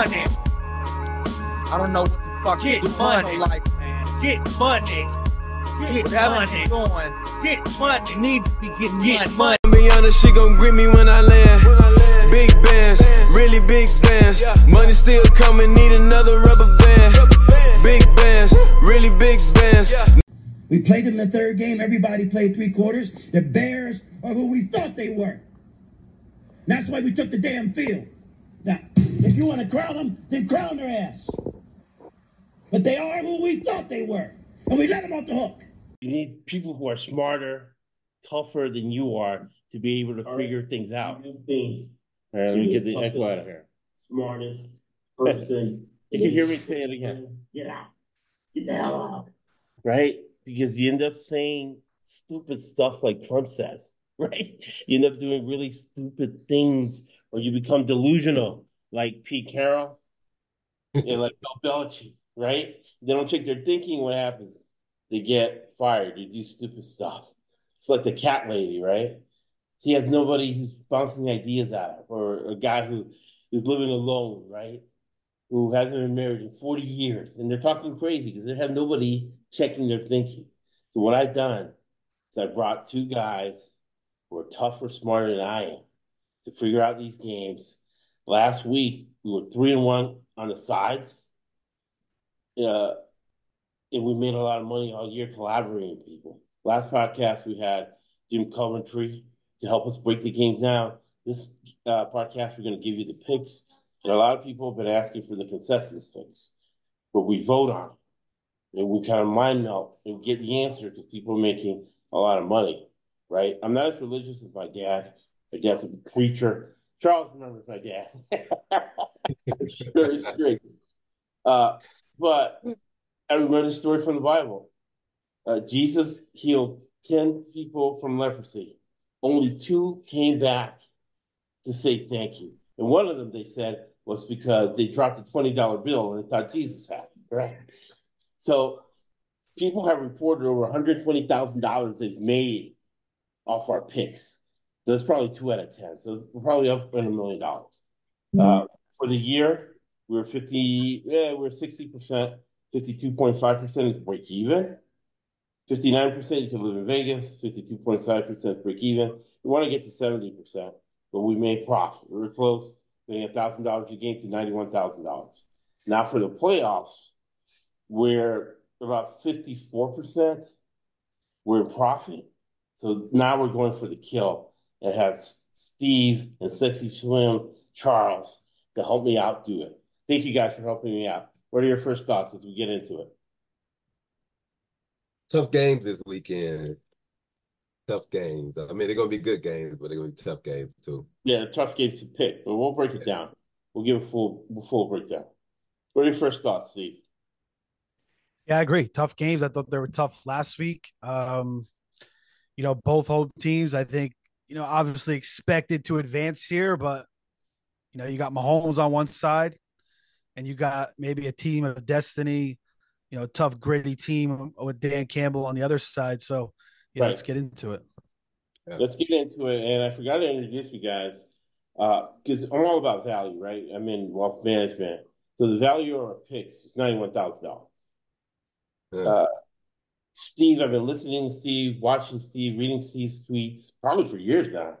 money. I don't know what the fuck Get you doing money. in life, man. Get money. Get Get money. money. Going. Get money. You need to be getting Get money. money. Be honest, she gon' greet me when I land. Big bands, really big bands. Money still coming, need another rubber band. Big bands, really big bands. We played them in the third game. Everybody played three quarters. The Bears are who we thought they were. That's why we took the damn field. Now, if you want to crown them, then crown their ass. But they are who we thought they were. And we let them off the hook. You need people who are smarter, tougher than you are to be able to figure things out. All things. right, let me You get the echo out of here. Smartest person. You can hear me say it again, Get out. Get the hell out. right? Because you end up saying stupid stuff like Trump says, right? You end up doing really stupid things, or you become delusional, like Pete Carroll and like Bill Belichick, right? They don't check their thinking. What happens? They get fired. They do stupid stuff. It's like the cat lady, right? She has nobody who's bouncing ideas at her, or a guy who is living alone, right? Who hasn't been married in 40 years. And they're talking crazy because they have nobody checking their thinking. So what I've done is I brought two guys who are tougher, smarter than I am to figure out these games. Last week, we were three and one on the sides. Uh, and we made a lot of money all year collaborating with people. Last podcast, we had Jim Coventry to help us break the games down. This uh, podcast, we're going to give you the picks. And a lot of people have been asking for the consensus picks, but we vote on it. And we kind of mind melt and get the answer because people are making a lot of money, right? I'm not as religious as my dad. My dad's a preacher. Charles remembers my dad. It's very strict. Uh, but I remember the story from the Bible. Uh, Jesus healed 10 people from leprosy. Only two came back to say thank you. And one of them, they said, was because they dropped a $20 bill and they thought Jesus had it, right? So people have reported over $120,000 they've made off our picks. That's probably two out of 10. So we're probably up in a million dollars. Uh, for the year, we are 50, yeah, we're 60%, 52.5% is break even. 59% you can live in Vegas, 52.5% break even. We want to get to 70%, but we made profit. We were close, getting $1,000 a game to $91,000. Now for the playoffs, we're about 54%. We're in profit. So now we're going for the kill and have Steve and Sexy Slim Charles to help me out do it. Thank you guys for helping me out. What are your first thoughts as we get into it? Tough games this weekend. Tough games. I mean, they're gonna be good games, but they're gonna be tough games too. Yeah, tough games to pick, but we'll break it down. We'll give a full full breakdown. What are your first thoughts, Steve? Yeah, I agree. Tough games. I thought they were tough last week. Um, you know, both home teams, I think, you know, obviously expected to advance here, but you know, you got Mahomes on one side and you got maybe a team of destiny, you know, tough, gritty team with Dan Campbell on the other side. So yeah, Right. let's get into it. Let's get into it. And I forgot to introduce you guys because I'm all about value, right? I'm in wealth management. So the value of our picks is $91,000. Yeah. Uh, Steve, I've been listening to Steve, watching Steve, reading Steve's tweets probably for years now,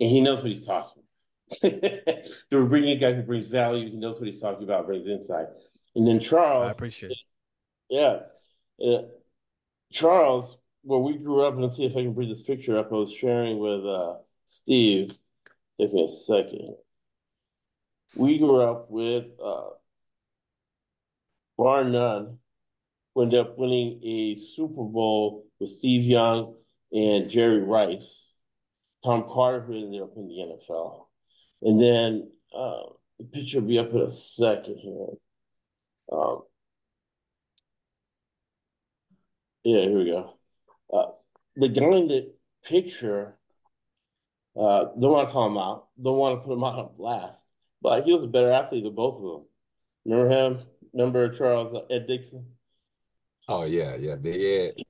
and he knows what he's talking. we're bringing a guy who brings value. He knows what he's talking about, brings insight. And then Charles, I appreciate it. yeah, uh, Charles, where we grew up, and let's see if I can bring this picture up. I was sharing with uh, Steve. Give me a second. We grew up with, uh, bar none, who ended up winning a Super Bowl with Steve Young and Jerry Rice. Tom Carter, who ended up in the NFL. And then uh, the picture will be up in a second here. Um, yeah, here we go. Uh, the guy in the picture, uh, don't want to call him out, don't want to put him out on blast, but he was a better athlete than both of them. Remember him? Remember Charles uh, Ed Dixon? Oh yeah, yeah. They had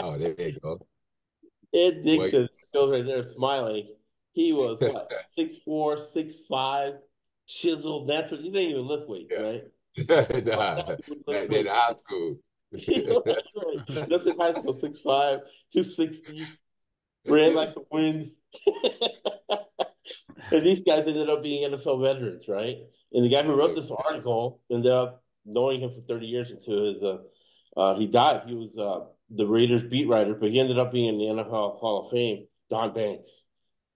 oh there you go. Ed Dixon goes right there smiling. He was what six four, six five, chiseled, natural. You didn't even lift weights, Yeah. right? nah, that, in high school. That's in high school, 6'5", 260, ran like the wind. and these guys ended up being NFL veterans, right? And the guy who wrote this article ended up knowing him for 30 years until his uh, uh, he died. He was uh, the Raiders beat writer, but he ended up being in the NFL Hall of Fame, Don Banks.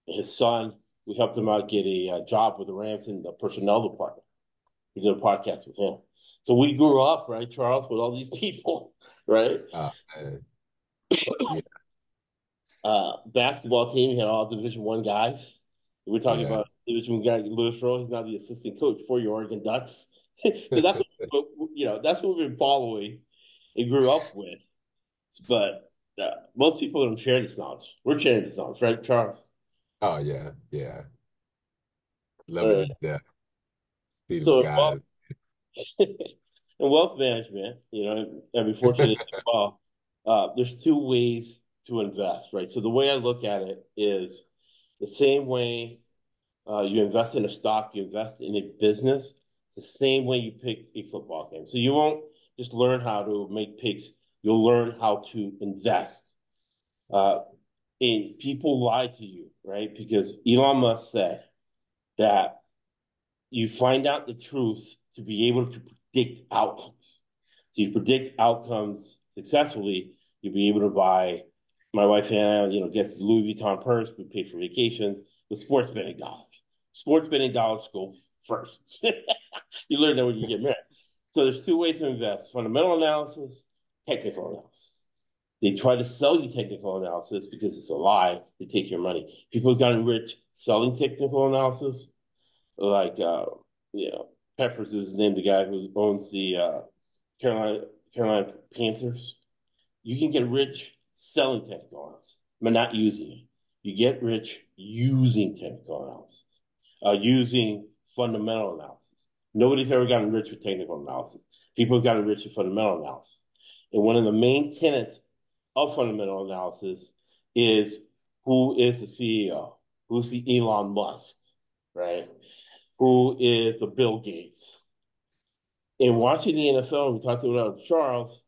His son, we helped him out get a uh, job with the Rams in the personnel department. We did a podcast with him. So we grew up, right, Charles, with all these people, right? Oh, man. Uh, basketball team, we had all Division One guys. We're talking Yeah. about Division One guy Lewis Rowe. He's now the assistant coach for your Oregon Ducks. so that's what you know. That's what we've been following and grew up with. But uh, most people don't share this knowledge. We're sharing this knowledge, right, Charles? Oh yeah, yeah. Love Uh, it to death. So them well, guys. in wealth management, you know, and be fortunate as well. Uh, there's two ways to invest, right? So the way I look at it is the same way uh, you invest in a stock, you invest in a business. It's the same way you pick a football game. So you won't just learn how to make picks. You'll learn how to invest. Uh, and people lie to you, right? Because Elon Musk said that you find out the truth to be able to predict outcomes. So you predict outcomes successfully, you'll be able to buy. My wife and I, you know, gets Louis Vuitton purse. We pay for vacations with sports betting dollars. Sports betting dollars go first. you learn that when you get married. So there's two ways to invest: fundamental analysis, technical analysis. They try to sell you technical analysis because it's a lie. They take your money. People have gotten rich selling technical analysis, like uh, you know, Peppers is named the guy who owns the uh, Carolina Carolina Panthers. You can get rich selling technical analysis, but not using it. You get rich using technical analysis, uh, using fundamental analysis. Nobody's ever gotten rich with technical analysis. People have gotten rich with fundamental analysis. And one of the main tenets of fundamental analysis is who is the CEO? Who's the Elon Musk, right? Who is the Bill Gates? In watching the NFL, we talked about Charles,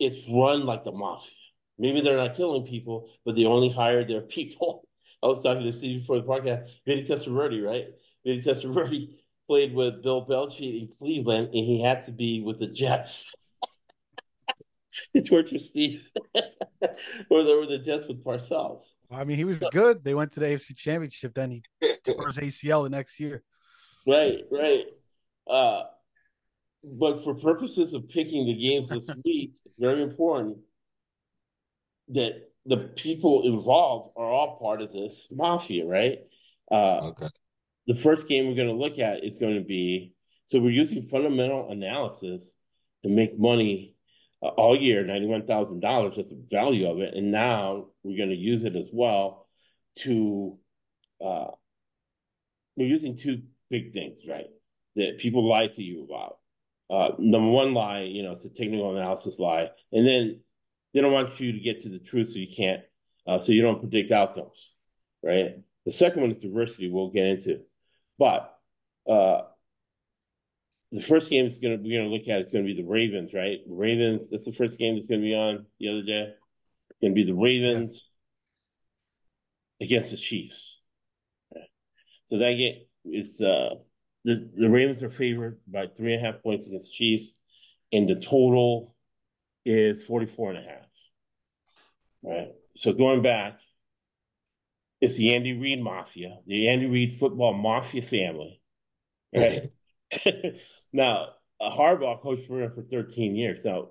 it's run like the mafia. Maybe they're not killing people, but they only hire their people. I was talking to Steve before the podcast, Vinny Testaverde, right? Vinny Testaverde played with Bill Belichick in Cleveland, and he had to be with the Jets. to torture Steve. or they were the Jets with Parcells. I mean, he was good. They went to the AFC Championship. Then he tore his ACL the next year. Right, right. Uh, but for purposes of picking the games this week, it's very important that the people involved are all part of this mafia, right? Uh, Okay. The first game we're going to look at is going to be so we're using fundamental analysis to make money uh, all year, ninety-one thousand dollars. That's the value of it, and now we're going to use it as well to. Uh, we're using two big things, right? That people lie to you about. Uh, number one lie, you know, it's a technical analysis lie, and then they don't want you to get to the truth, so you can't, uh, so you don't predict outcomes, right? The second one is diversity. We'll get into, but uh, the first game is gonna we're gonna look at is gonna be the Ravens, right? Ravens. That's the first game that's gonna be on the other day. It's gonna be the Ravens against the Chiefs. So that game is uh the the Ravens are favored by three and a half points against the Chiefs, and the total is 44 and a half. Right. So going back, it's the Andy Reid Mafia, the Andy Reid football mafia family. Right. now, a Harbaugh coached for him for 13 years. Now,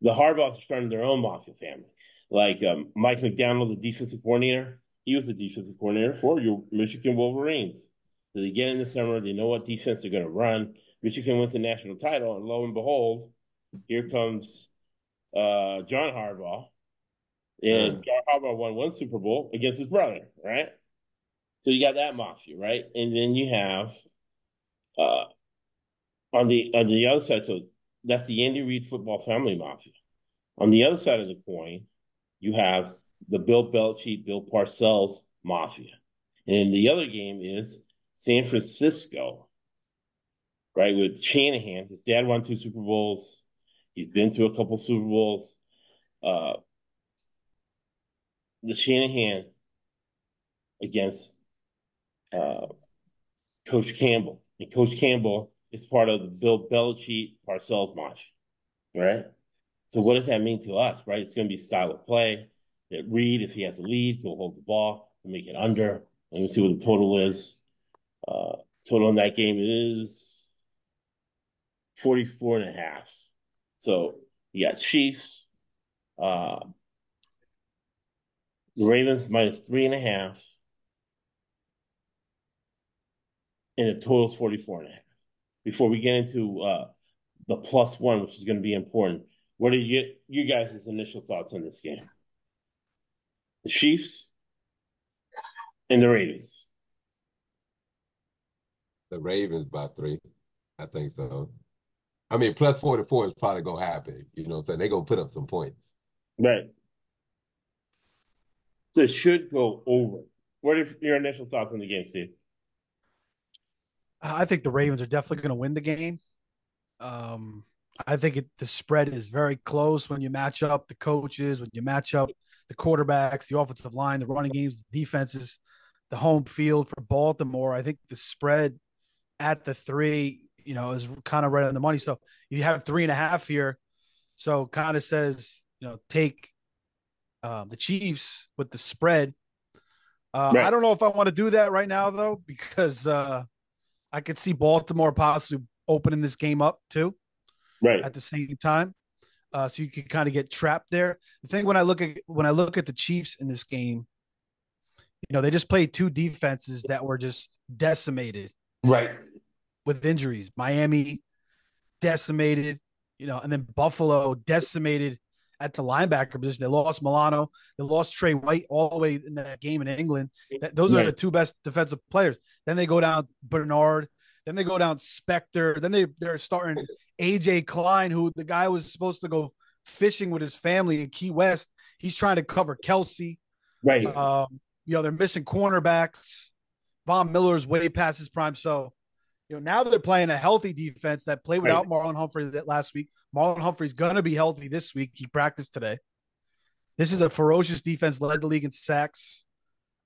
the Harbaughs are starting their own mafia family. Like um, Mike Macdonald, the defensive coordinator, he was the defensive coordinator for your Michigan Wolverines. So they get in the summer, they know what defense they're going to run. Michigan wins the national title, and lo and behold, here comes uh, John Harbaugh. And John Harbaugh won one Super Bowl against his brother, right? So you got that mafia, right? And then you have uh, on the on the other side, so that's the Andy Reid football family mafia. On the other side of the coin, you have the Bill Belichick, Bill Parcells mafia, and the other game is San Francisco, right, with Shanahan. His dad won two Super Bowls. He's been to a couple Super Bowls. Uh, the Shanahan against uh, Coach Campbell. And Coach Campbell is part of the Bill Belichick Parcells match, right? So what does that mean to us, right? It's going to be style of play. That Reid, if he has a lead, he'll hold the ball and make it under. Let me see what the total is. Uh, total in that game is 44 and a half. So you got Chiefs, uh, Ravens minus three and a half. And the total is 44 and a half. Before we get into uh, the plus one, which is going to be important, what are you, you guys' initial thoughts on this game? The Chiefs and the Ravens. The Ravens by three. I think so. I mean, plus 44 is probably going to happen. You know what I'm saying? They're going to put up some points. Right. So it should go over. What are your initial thoughts on the game, Steve? I think the Ravens are definitely going to win the game. Um, I think it, the spread is very close when you match up the coaches, when you match up the quarterbacks, the offensive line, the running games, the defenses, the home field for Baltimore. I think the spread at the three, you know, is kind of right on the money. So you have three and a half here. So kind of says, you know, take uh, the Chiefs with the spread. Uh, right. I don't know if I want to do that right now though, because uh, I could see Baltimore possibly opening this game up too, right at the same time. Uh, so you could kind of get trapped there. The thing when I look at when I look at the Chiefs in this game, you know, they just played two defenses that were just decimated, right, with injuries. Miami decimated, you know, and then Buffalo decimated at the linebacker position. They lost Milano. They lost Tre White all the way in that game in England. That, those right. are the two best defensive players. Then they go down Bernard. Then they go down Spector. Then they they're starting AJ Klein, who the guy was supposed to go fishing with his family in Key West. He's trying to cover Kelce. Right. Um, you know, they're missing cornerbacks. Von Miller's way past his prime. So, you know, now they're playing a healthy defense that played without right. Marlon Humphrey that last week. Marlon Humphrey's going to be healthy this week. He practiced today. This is a ferocious defense, led the league in sacks.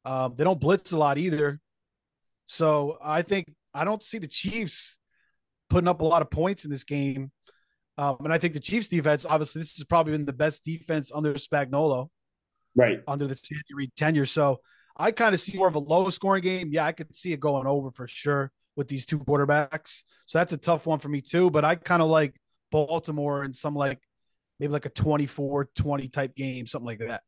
Um, they don't blitz a lot either. So I think I don't see the Chiefs putting up a lot of points in this game. Um, and I think the Chiefs defense, obviously, this has probably been the best defense under Spagnuolo, right? Under the Sandy Reid tenure. So I kind of see more of a low scoring game. Yeah, I could see it going over for sure with these two quarterbacks. So that's a tough one for me too. But I kind of like Baltimore in some like maybe like a 24 20 type game, something like that.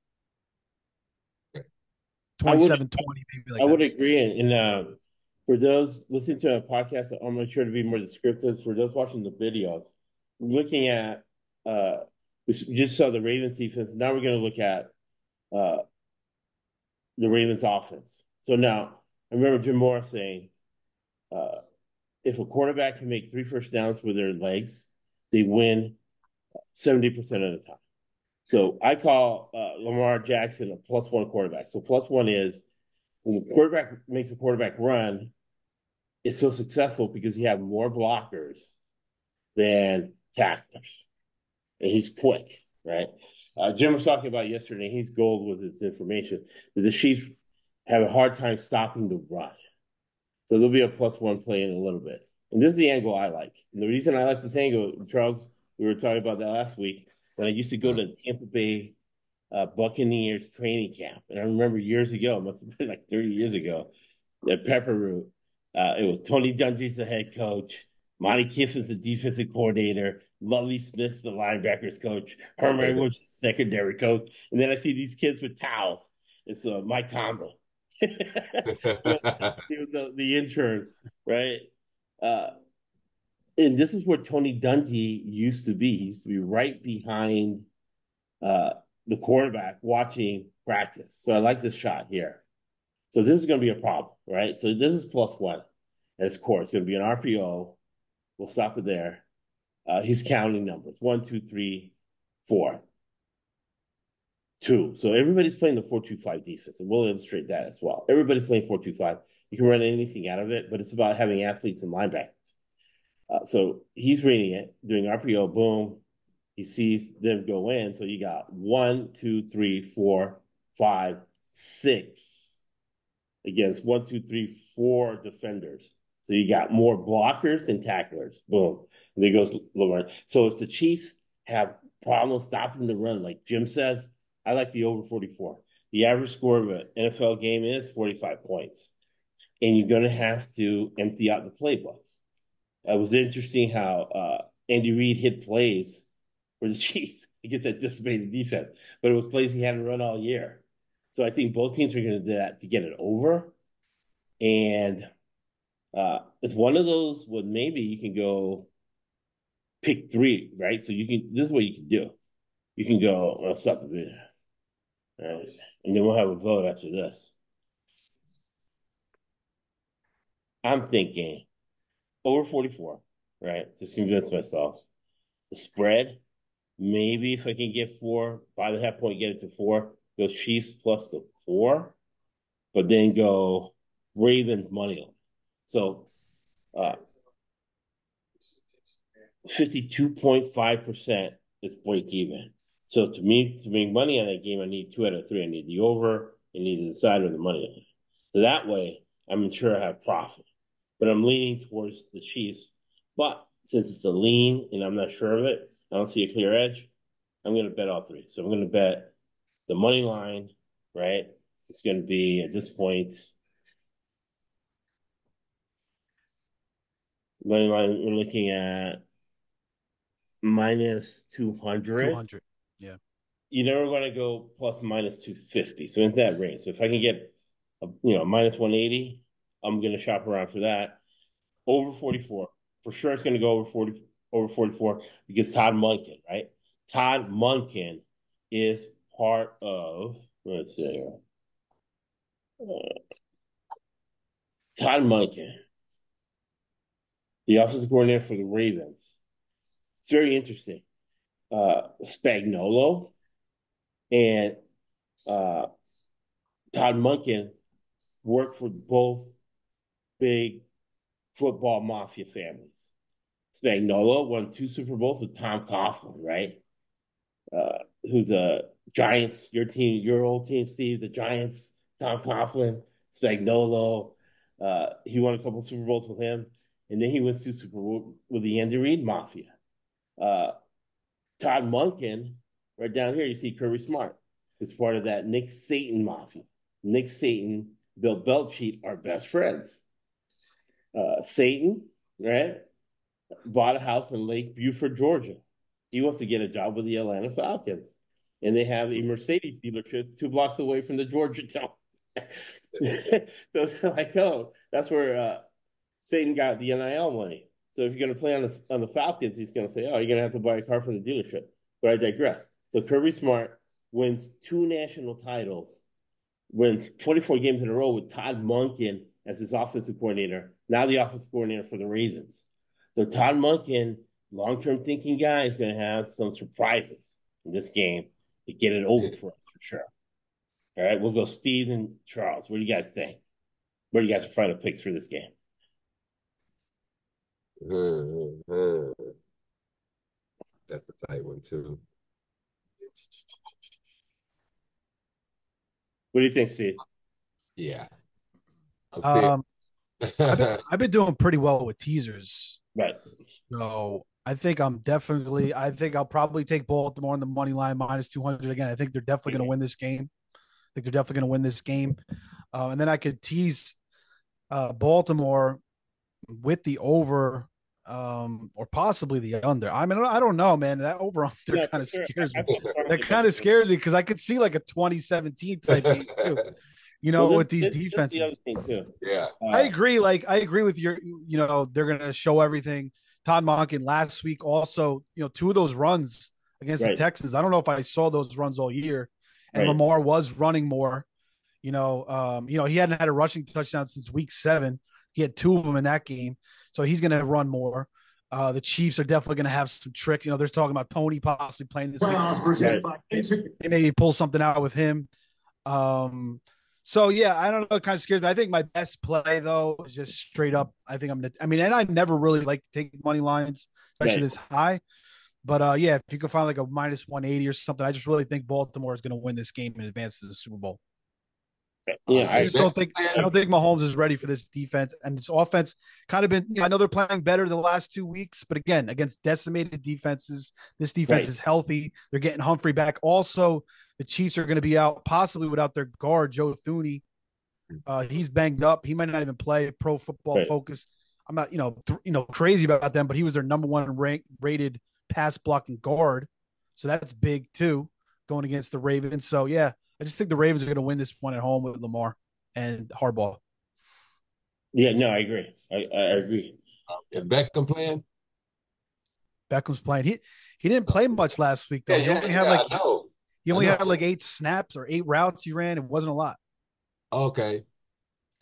27 20, maybe like I that. would agree. And uh, for those listening to a podcast, I'm going to try to be more descriptive. For those watching the video, looking at, uh, we just saw the Ravens defense. Now we're going to look at uh, the Ravens offense. So now, I remember Jim Morris saying, uh, if a quarterback can make three first downs with their legs, they win 70% of the time. So I call uh, Lamar Jackson a plus one quarterback. So plus one is when the quarterback makes a quarterback run, it's so successful because you have more blockers than tacklers. And he's quick, right? Uh, Jim was talking about yesterday, he's gold with his information, that the Chiefs have a hard time stopping the run. So there'll be a plus one play in a little bit. And this is the angle I like. And the reason I like this angle, Charles, we were talking about that last week when I used to go to Tampa Bay uh, Buccaneers training camp. And I remember years ago, it must have been like 30 years ago, at Pepper Root, uh, it was Tony Dungy's the head coach, Monte Kiffin's the defensive coordinator, Lovie Smith's the linebackers coach, Herman was the secondary coach. And then I see these kids with towels. It's uh, Mike Tomlin. he was the intern, right? Uh, and this is where Tony Dungy used to be. He used to be right behind uh, the quarterback watching practice. So I like this shot here. So this is going to be a problem, right? So this is plus one at its core. It's going to be an RPO. We'll stop it there. Uh, he's counting numbers one, two, three, four, two. So everybody's playing the four two five defense, and we'll illustrate that as well. Everybody's playing four two five. You can run anything out of it, but it's about having athletes and linebackers. Uh, so he's reading it, doing RPO, boom. He sees them go in. So you got one, two, three, four, five, six against one, two, three, four defenders. So you got more blockers than tacklers. Boom. And there goes Lamar. So if the Chiefs have problems stopping the run, like Jim says, I like the over 44. The average score of an NFL game is 45 points. And you're going to have to empty out the playbook. It was interesting how uh, Andy Reid hit plays for the Chiefs against that dissipated defense, but it was plays he hadn't run all year. So I think both teams are going to do that to get it over. And uh, it's one of those where maybe you can go pick three, right? So you can, this is what you can do. You can go, well, stop the video. And then we'll have a vote after this. I'm thinking over 44, right? Just convince myself. The spread, maybe if I can get four, by the half point, get it to four, go Chiefs plus the four, but then go Ravens money. So uh, 52.5% is break even. So to me, to make money on that game, I need two out of three. I need the over and need the side or the money line. So that way, I'm sure I have profit. But I'm leaning towards the Chiefs. But since it's a lean and I'm not sure of it, I don't see a clear edge. I'm going to bet all three. So I'm going to bet the money line, right? It's going to be at this point. Money line, we're looking at minus 200. 200. You're never going to go plus minus 250. So in that range. So if I can get, a, you know, minus 180, I'm going to shop around for that. Over 44. For sure, it's going to go over 40, over 44 because Todd Monken right? Todd Monken is part of, let's see, uh, Todd Monken the offensive coordinator for the Ravens. It's very interesting. Uh, Spagnuolo and uh, Todd Monken worked for both big football mafia families. Spagnuolo won two Super Bowls with Tom Coughlin, right? Uh, who's a Giants, your team, your old team, Steve, the Giants, Tom Coughlin, Spagnuolo. Uh, he won a couple Super Bowls with him, and then he went to Super Bowl with the Andy Reid Mafia. Uh, Todd Monken, right down here, you see Kirby Smart, is part of that Nick Saban Mafia. Nick Saban, Bill Belichick are best friends. Uh, Saban, right, bought a house in Lake Buford, Georgia. He wants to get a job with the Atlanta Falcons and they have a Mercedes dealership two blocks away from the Georgia town. so like, oh, that's where uh, Saban got the NIL money. So if you're going to play on the on the Falcons, he's going to say, "Oh, you're going to have to buy a car from the dealership." But I digress. So Kirby Smart wins two national titles, wins 24 games in a row with Todd Monken as his offensive coordinator. Now the offensive coordinator for the Ravens. So Todd Monken, long-term thinking guy, is going to have some surprises in this game to get it over for us for sure. All right, we'll go Steve and Charles. What do you guys think? What do you guys find a pick for this game? Uh, uh, that's a tight one too. What do you think, Steve? Yeah. Um, I've, been, I've been doing pretty well with teasers. Right. So I think I'm definitely. I think I'll probably take Baltimore on the money line minus two hundred again. I think they're definitely going to win this game. I think they're definitely going to win this game, uh, and then I could tease uh, Baltimore with the over um, or possibly the under. I mean, I don't know, man. That over under yeah, kind of sure. scares me. That kind of scares me because I could see like a 2017 type game too. You know, well, with these this, defenses. The yeah, uh, I agree. Like I agree with your. You know, they're going to show everything. Todd Monken last week also, you know, two of those runs against Right. the Texans. I don't know if I saw those runs all year. And Right. Lamar was running more. You know, um, you know, he hadn't had a rushing touchdown since week seven. He had two of them in that game. So he's gonna run more. Uh, the Chiefs are definitely gonna have some tricks. You know, they're talking about Pony possibly playing this week. Browns presented by Basic. They maybe pull something out with him. Um, So yeah, I don't know. It kind of scares me. I think my best play though is just straight up. I think I'm gonna. I mean, and I never really like to take money lines, especially Right. this high. But uh, yeah, if you can find like a minus one eighty or something, I just really think Baltimore is going to win this game and advance to the Super Bowl. Yeah, I I just don't think I don't think Mahomes is ready for this defense and this offense. Kind of been, you know, I know they're playing better the last two weeks, but again, against decimated defenses, this defense Right. is healthy. They're getting Humphrey back. Also, the Chiefs are going to be out possibly without their guard Joe Thuney. Uh, he's banged up. He might not even play. Pro Football Right. Focus. I'm not, you know, th- you know, crazy about them, but he was their number one rank rated pass blocking guard, so that's big too, going against the Ravens. So yeah, I just think the Ravens are going to win this one at home with Lamar and Harbaugh. yeah, no, I agree. I, I agree. Is Beckham playing? Beckham's playing. He he didn't play much last week though. Yeah, he only yeah, had yeah, like he only had like eight snaps or eight routes he ran. It wasn't a lot. Okay.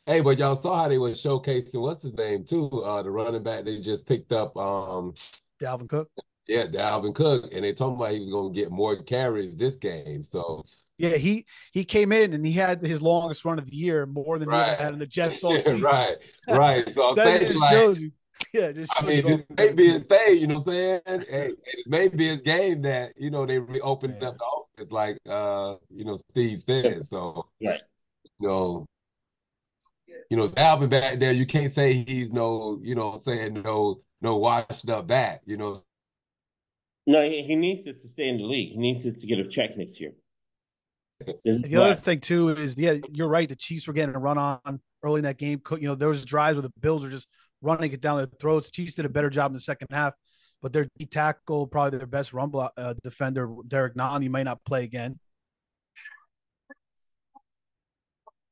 Hey, but y'all saw how they were showcasing what's his name too, uh, the running back they just picked up. Um, Dalvin Cook. yeah, Dalvin Cook, and they told about he was going to get more carries this game. So Yeah, he he came in and he had his longest run of the year, more than he Right. ever had in the Jets all season. right, right. So I'm That just like, shows you. Yeah, it just I mean, you this may be his thing, you know what I'm saying? And, and it may be his game that, you know, they reopened Yeah. up the office like, uh, you know, Steve said. So, Right. you know, you know, Dalvin back there, you can't say he's no, you know, I'm saying no, no washed up back, you know. No, he, he needs it to stay in the league. He needs to get a check next year. The other thing too is, yeah, you're right. The Chiefs were getting a run on early in that game. You know, there was drives where the Bills were just running it down their throats. Chiefs did a better job in the second half, but their D tackle, probably their best run block, uh, defender, Derek Nahum, might not play again.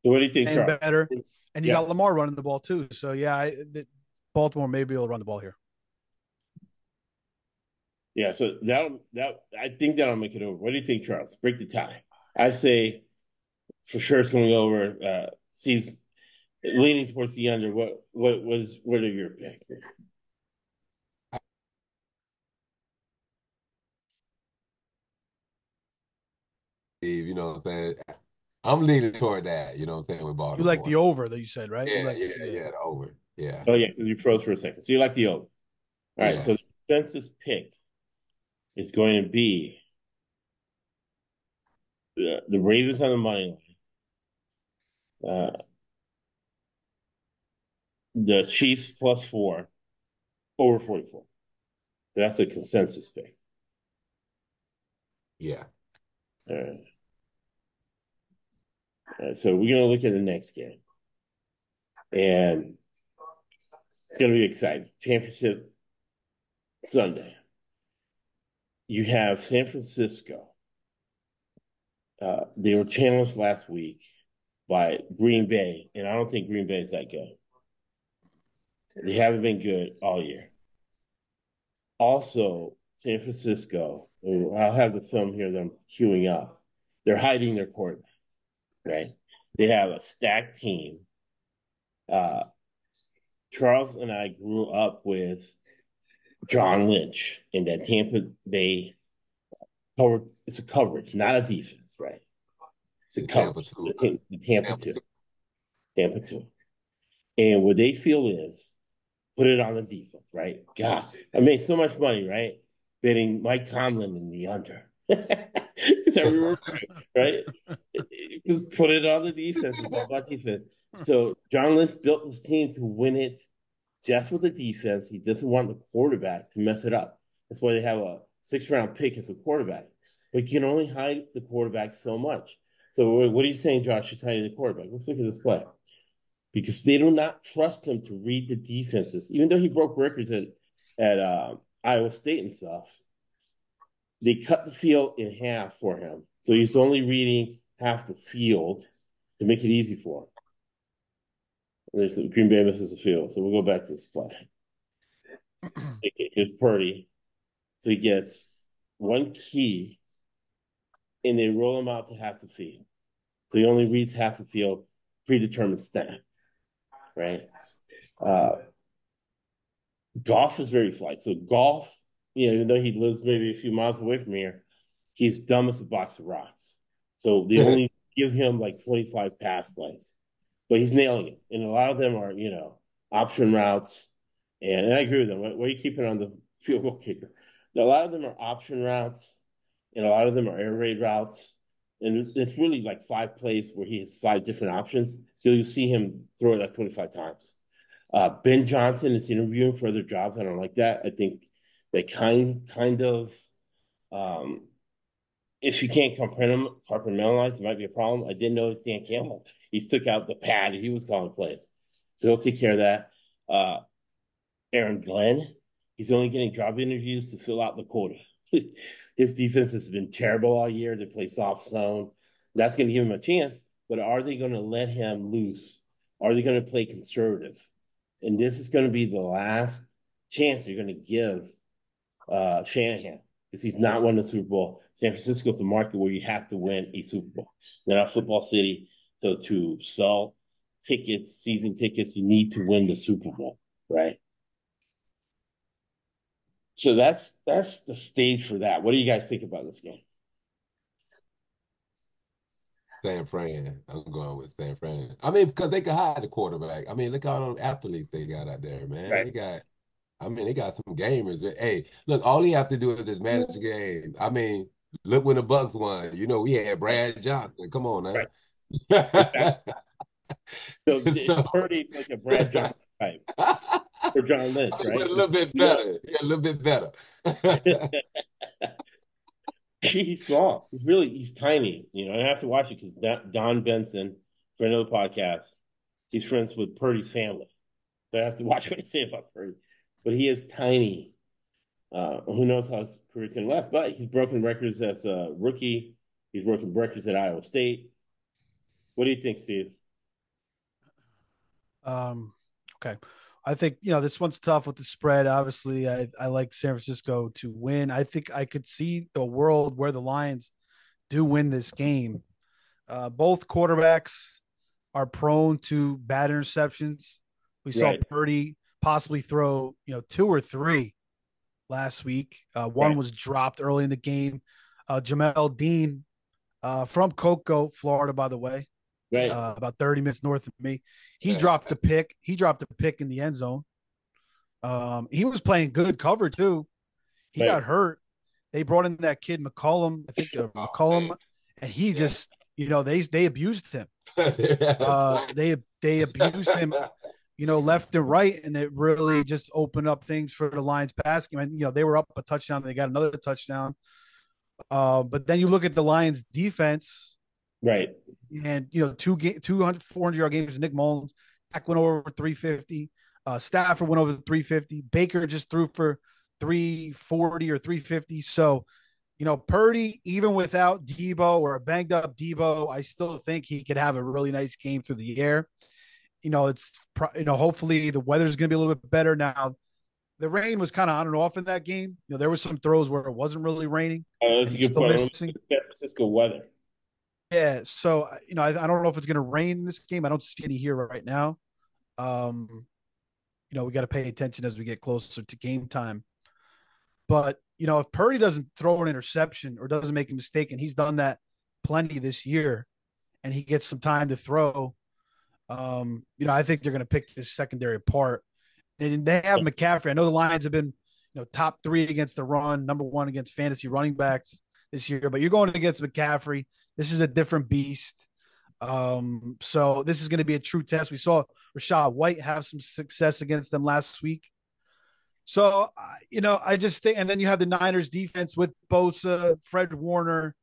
So what do you think, And Charles? better, and you Yeah. got Lamar running the ball too. So yeah, I, the, Baltimore may be able to run the ball here. Yeah, so that that I think that'll make it over. What do you think, Charles? Break the tie. I say for sure it's going over. Uh, Steve's leaning towards the under. What what was what are your pick? Steve, you know what I'm saying? I'm leaning toward that, you know what I'm saying, with Baltimore. You like the over that you said, right? Yeah, like- yeah, yeah, the over. Yeah. Oh yeah, because you froze for a second. So you like the over. All right. Yeah. So the consensus pick is going to be the, the Ravens on the money line. Uh, the Chiefs plus four over 44. That's a consensus pick. Yeah. All right. All right, so we're gonna look at the next game, and it's gonna be exciting. Championship Sunday. You have San Francisco. Uh, they were challenged last week by Green Bay, and I don't think Green Bay is that good. They haven't been good all year. Also, San Francisco, I'll have the film here, them queuing up. They're hiding their quarterback, right? They have a stacked team. Uh, Charles and I grew up with John Lynch in that Tampa Bay cover. It's a coverage, not a defense, right? It's a The Tampa coverage. two. The, the Tampa, Tampa two. two. Tampa two. And what they feel is put it on the defense, right? God, I made so much money, right? Betting Mike Tomlin in the under. Because I remember, right? Just put it on the defense. It's all about defense. So John Lynch built this team to win it just with the defense. He doesn't want the quarterback to mess it up. That's why they have a six round pick as a quarterback. But you can only hide the quarterback so much. So what are you saying, Josh? Is hiding the quarterback. Let's look at this play. Because they do not trust him to read the defenses, even though he broke records at at uh, Iowa State and stuff. They cut the field in half for him, so he's only reading half the field to make it easy for him. And There's Green Bay misses the field, so we'll go back to this play. Here's Purdy, so he gets one key, and they roll him out to half the field. So he only reads half the field, predetermined snap, right? Uh, Goff is very flight. So Goff, you know, even though he lives maybe a few miles away from here, he's dumb as a box of rocks. So the Yeah. only give him like 25 pass plays, but he's nailing it. And a lot of them are, you know, option routes. And, and I agree with them. Where are you keeping on the field goal kicker? A lot of them are option routes, and a lot of them are air raid routes. And it's really like five plays where he has five different options. So you see him throw it like 25 times. Uh, ben Johnson is interviewing for other jobs. I don't like that. I think they kind kind of um, if you can't compartmentalize, it might be a problem. I didn't notice Dan Campbell. He took out the pad. He was calling plays. So he'll take care of that. Uh, Aaron Glenn, he's only getting job interviews to fill out the quota. His defense has been terrible all year. They play soft zone. That's going to give him a chance. But are they going to let him loose? Are they going to play conservative? And this is going to be the last chance you're going to give uh, Shanahan because he's not won the Super Bowl. San Francisco's a market where you have to win a Super Bowl. They're not football city. So to sell tickets, season tickets, you need to win the Super Bowl, right? So that's that's the stage for that. What do you guys think about this game? San Fran. I'm going with San Fran. I mean, because they can hide the quarterback. I mean, look how many athletes they got out there, man. Right. They got I mean, they got some gamers. Hey, look, all he have to do is just manage the game. I mean, look when the Bucks won. You know, we had Brad Johnson. Come on man. Right. So, So- Purdy's like a Brad Johnson type or John Lynch, right? a little bit better. Yeah, a little bit better. he's small. He's really he's tiny. You know, I have to watch it because Don Benson, for another podcast, he's friends with Purdy's family. So I have to watch what I say about Purdy. But he is tiny. Uh, who knows how his career's going to last? But he's broken records as a rookie. He's broken records at Iowa State. What do you think, Steve? Um, okay. I think, you know, this one's tough with the spread. Obviously, I, I like San Francisco to win. I think I could see the world where the Lions do win this game. Uh, both quarterbacks are prone to bad interceptions. We saw Purdy possibly throw, you know, two or three last week. Uh, one Right. was dropped early in the game. Uh, Jamel Dean uh, from Cocoa, Florida, by the way Right. uh, about 30 minutes north of me. He Yeah. dropped a pick. He dropped a pick in the end zone. Um, he was playing good cover too. He Right. got hurt. They brought in that kid McCollum, I think uh, Oh, McCollum, man. and he Yeah. just, you know, they they abused him. Uh, they they abused him, you know, left and right, and it really just opened up things for the Lions pass game. And you know, they were up a touchdown, they got another touchdown. Uh, but then you look at the Lions defense, right. and you know two game 200 400 yard games nick mullens Dak went over 350 uh stafford went over 350 baker just threw for 340 or 350 so you know purdy even without debo or a banged up debo i still think he could have a really nice game through the air you know it's you know hopefully the weather's going to be a little bit better now the rain was kind of on and off in that game you know there were some throws where it wasn't really raining Uh, that's a good point. missing. San Francisco weather. Yeah, so you know, I, I don't know if it's going to rain in this game. I don't see any here right now. Um, you know, we got to pay attention as we get closer to game time. But you know, if Purdy doesn't throw an interception or doesn't make a mistake, and he's done that plenty this year, and he gets some time to throw, um, you know, I think they're going to pick this secondary apart. And they have McCaffrey. I know the Lions have been, you know, top three against the run, number one against fantasy running backs this year, but you're going against McCaffrey. This is a different beast. Um, so this is going to be a true test. We saw Rachaad White have some success against them last week. So, you know, I just think, and then you have the Niners defense with Bosa, Fred Warner,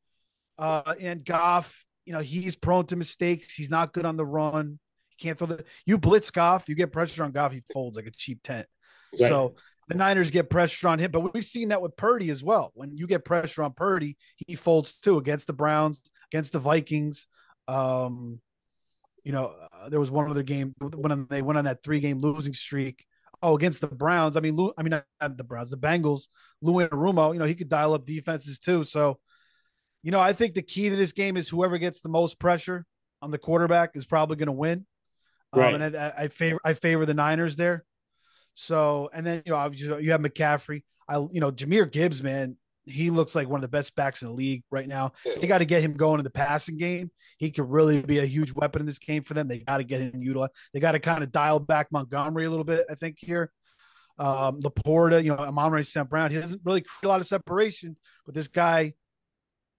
uh, and Goff. You know, he's prone to mistakes. He's not good on the run. He can't throw the, you blitz Goff, you get pressure on Goff, he folds like a cheap tent. Right. So the Niners get pressure on him, but we've seen that with Purdy as well. When you get pressure on Purdy, he folds too against the Browns, against the Vikings. Um, you know, uh, there was one other game when they went on that three game losing streak. Oh, against the Browns. I mean, Lou, I mean, not, not the Browns, the Bengals. Lou Rumo, you know, he could dial up defenses too. So, you know, I think the key to this game is whoever gets the most pressure on the quarterback is probably going to win. Right. Um, and I, I favor I favor the Niners there. So, and then you know, obviously you have McCaffrey. I, you know, Jahmyr Gibbs, man, he looks like one of the best backs in the league right now. Yeah. They got to get him going in the passing game. He could really be a huge weapon in this game for them. They got to get him utilized. They got to kind of dial back Montgomery a little bit, I think, here. Um, Laporta, you know, Amon St. Brown, he doesn't really create a lot of separation, but this guy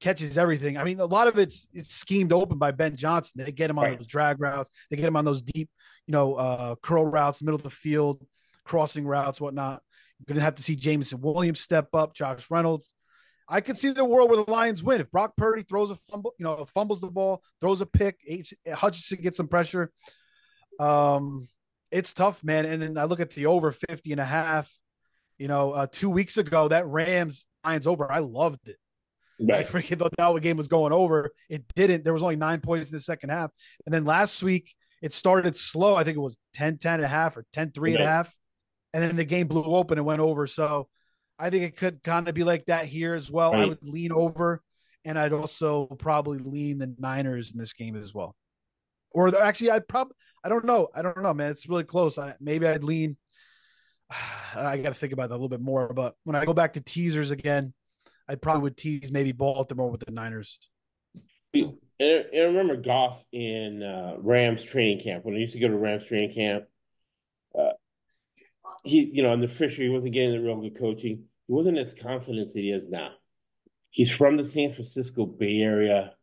catches everything. I mean, a lot of it's it's schemed open by Ben Johnson. They get him on Right. those drag routes, they get him on those deep, you know, uh, curl routes, middle of the field, crossing routes, whatnot. You're gonna have to see Jameson Williams step up, Josh Reynolds. I could see the world where the Lions win if Brock Purdy throws a fumble, you know, fumbles the ball, throws a pick, H- Hutchinson gets some pressure. Um, it's tough, man. And then I look at the over 50 and a half. You know, uh, two weeks ago, that Rams Lions over, I loved it. I Right. freaking thought that game was going over. It didn't. There was only nine points in the second half. And then last week, it started slow. I think it was 10 10 and a half or 10 3 and a half. And then the game blew open and went over. So I think it could kind of be like that here as well. I would lean over, and I'd also probably lean the Niners in this game as well. Or the, actually, I'd probably, I don't know. I don't know, man. It's really close. I, maybe I'd lean. I got to think about that a little bit more. But when I go back to teasers again, I probably would tease maybe Baltimore with the Niners. And and I remember Goff in uh, Rams training camp when I used to go to Rams training camp. He, you know, under Fisher, he wasn't getting the real good coaching. He wasn't as confident as he is now. He's from the San Francisco Bay Area.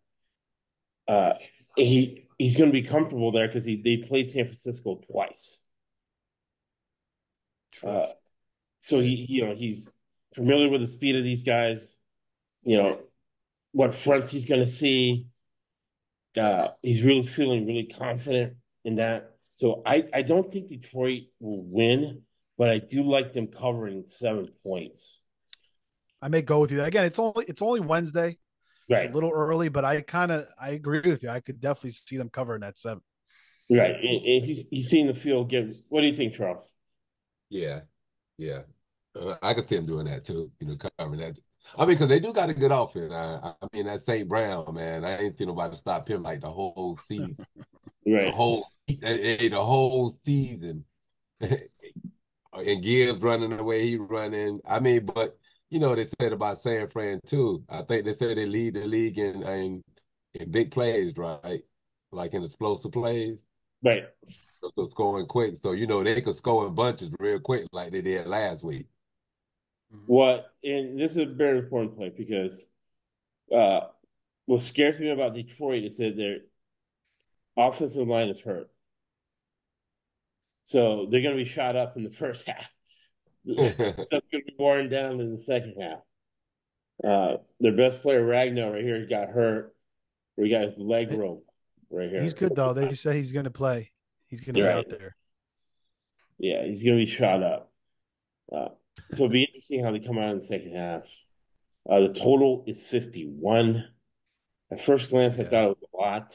Uh, he he's going to be comfortable there because he they played San Francisco twice. Uh, so he, you know, he's familiar with the speed of these guys. You know what fronts he's going to see. Uh, he's really feeling really confident in that. So I, I don't think Detroit will win, but I do like them covering seven points. I may go with you. Again, it's only it's only Wednesday. It's Right, a little early, but I kind of I agree with you. I could definitely see them covering that seven. right. And, and he's he's seeing the field get. What do you think, Charles? Yeah, yeah. Uh, I could see him doing that too. You know, covering that. I mean, because they do got a good outfit. I, I mean, that St. Brown man, I ain't seen nobody stop him like the whole season, right? the whole, the whole season. and Gibbs running the way he running. I mean, but you know they said about San Fran too. I think they said they lead the league in in, in big plays, right? Like in explosive plays. right. So, so scoring quick. So you know they could score in bunches real quick like they did last week. What and this is a very important point because uh, what scares me about Detroit is that their offensive line is hurt, so they're going to be shot up in the first half. Stuff's going to be worn down in the second half. Uh, their best player Ragnow right here got hurt. We got his leg rope right here. He's good though. They say he's going to play. He's going to be Right. out there. Yeah, he's going to be shot up. Uh, so it'll be interesting how they come out in the second half. Uh, the total is 51. At first glance, I thought it was a lot.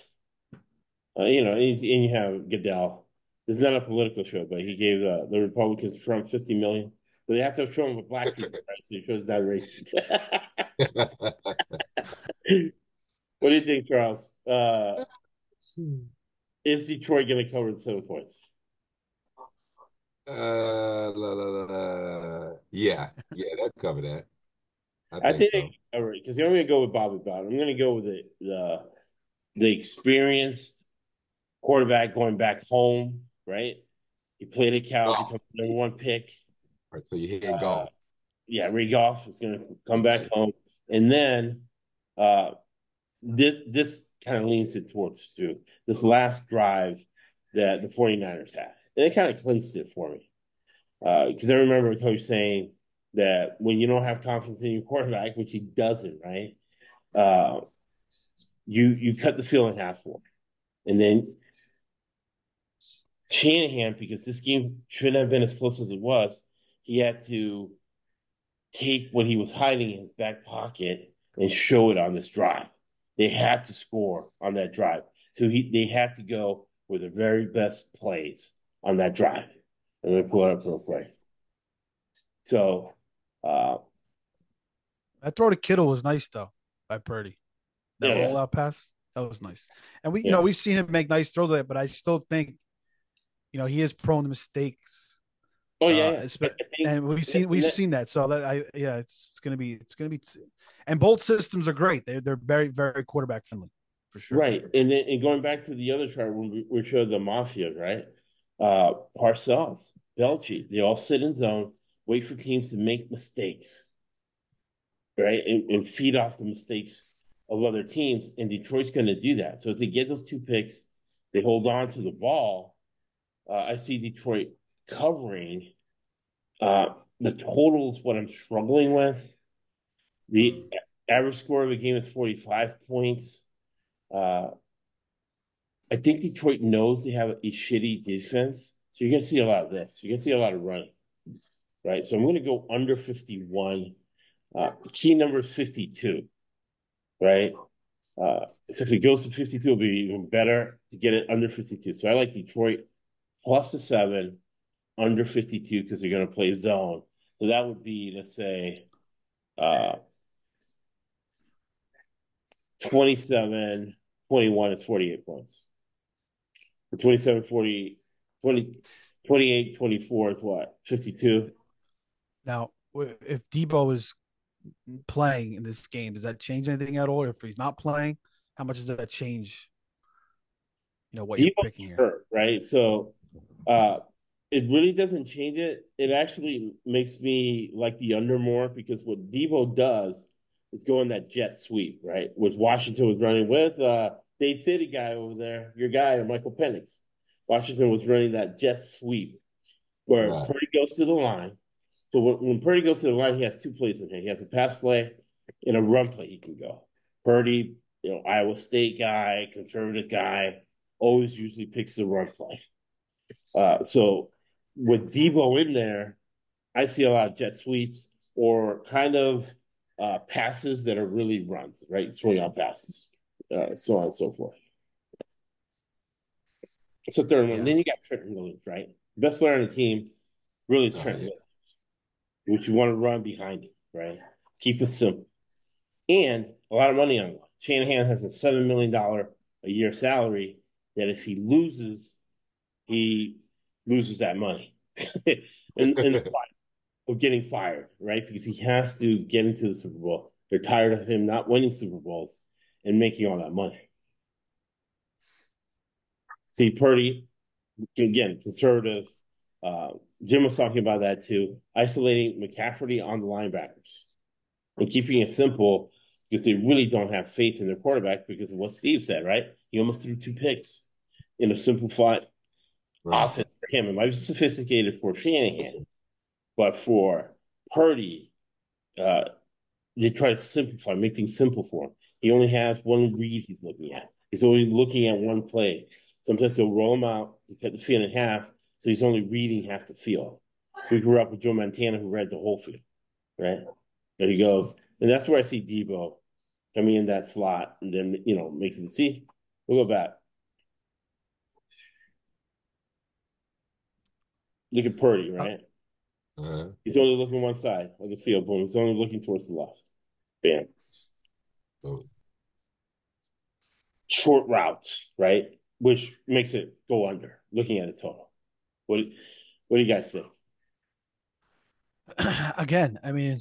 Uh, you know, and, and you have Goodell. This is not a political show, but he gave uh, the Republicans Trump 50 million. But they have to show him with black people, right? So he shows not racist. what do you think, Charles? Uh, is Detroit going to cover the seven points? Uh, la, la, la. Yeah, yeah, that cover that. I I think think so. all right because I'm going to go with Bobby Bowden. I'm going to go with the the the experienced quarterback going back home. Right, he played at Cal, Goff. become number one pick. All right, so you hit Uh, Goff. Yeah, Ray Goff is going to come back home, and then uh, this this kind of leans it towards too this last drive that the 49ers had, and it kind of clinched it for me Uh because I remember a coach saying that when you don't have confidence in your quarterback, which he doesn't, right? Uh, you you cut the field in half for him, and then Shanahan, because this game shouldn't have been as close as it was, he had to take what he was hiding in his back pocket and show it on this drive. They had to score on that drive, so he they had to go with the very best plays on that drive. And me pull it up real quick. So, uh, That throw to Kittle was nice though by Purdy. That Yeah. rollout pass that was nice. And we, you Yeah. know, we've seen him make nice throws like that, but I still think, you know, he is prone to mistakes. Oh Uh, yeah, think- and we've seen we've that- seen that. So that I yeah, it's, it's gonna be it's gonna be, and both systems are great. They're they're very very quarterback friendly for sure. Right. And then and going back to the other chart when we, we showed the mafia, right? Uh Parcells, Belchi, they all sit in zone, wait for teams to make mistakes. Right? And, and feed off the mistakes of other teams. And Detroit's gonna do that. So if they get those two picks, they hold on to the ball. Uh, I see Detroit covering. Uh the total is what I'm struggling with. The average score of the game is 45 points. Uh, I think Detroit knows they have a shitty defense, so you're gonna see a lot of this. You're gonna see a lot of running, right? So I'm gonna go under 51. Uh, key number is 52, right? Uh, so if it goes to 52, it'll be even better to get it under 52. So I like Detroit plus the seven, under 52 because they're gonna play zone. So that would be, let's say, uh, 27, 21 is 48 points. 27, 40, 20, 28, 24 is what? 52? Now, if Deebo is playing in this game, does that change anything at all? Or if he's not playing, how much does that change? You know what you're Deebo's picking here. right? So uh it really doesn't change it. It actually makes me like the under more because what Deebo does is go in that jet sweep, right? Which Washington was running with uh Dade City guy over there, your guy, Michael Penix. Washington was running that jet sweep where Right. Purdy goes to the line. So when, when Purdy goes to the line, he has two plays in here. He has a pass play and a run play he can go. Purdy, you know, Iowa State guy, conservative guy, always usually picks the run play. Uh, so with Deebo in there, I see a lot of jet sweeps or kind of uh, passes that are really runs, right? Swing out passes, uh, so on and so forth. It's a third one. Then you got Trent Williams, right? Best player on the team really is Oh, Trent yeah. Williams, which you want to run behind him, right? Keep it simple. And a lot of money on line. Shanahan has a $7 million a year salary that if he loses, he loses that money. and, the of getting fired, right? Because he has to get into the Super Bowl. They're tired of him not winning Super Bowls and making all that money. See, Purdy, again, conservative. Uh, Jim was talking about that too. Isolating McCafferty on the linebackers and keeping it simple because they really don't have faith in their quarterback because of what Steve said, right? He almost threw two picks in a simplified Right. offense for him. It might be sophisticated for Shanahan, but for Purdy, uh, they try to simplify, make things simple for him. He only has one read he's looking at. He's only looking at one play. Sometimes they'll roll him out cut the field in half, so he's only reading half the field. We grew up with Joe Montana who read the whole field, right? There he goes. And that's where I see Deebo coming in that slot and then, you know, making the see. We'll go back. Look at Purdy, right? Uh-huh. He's only looking one side of the field. Boom. He's only looking towards the left. Bam. So, Short routes, right? Which makes it go under. Looking at the total. What? What do you guys think? Again, I mean,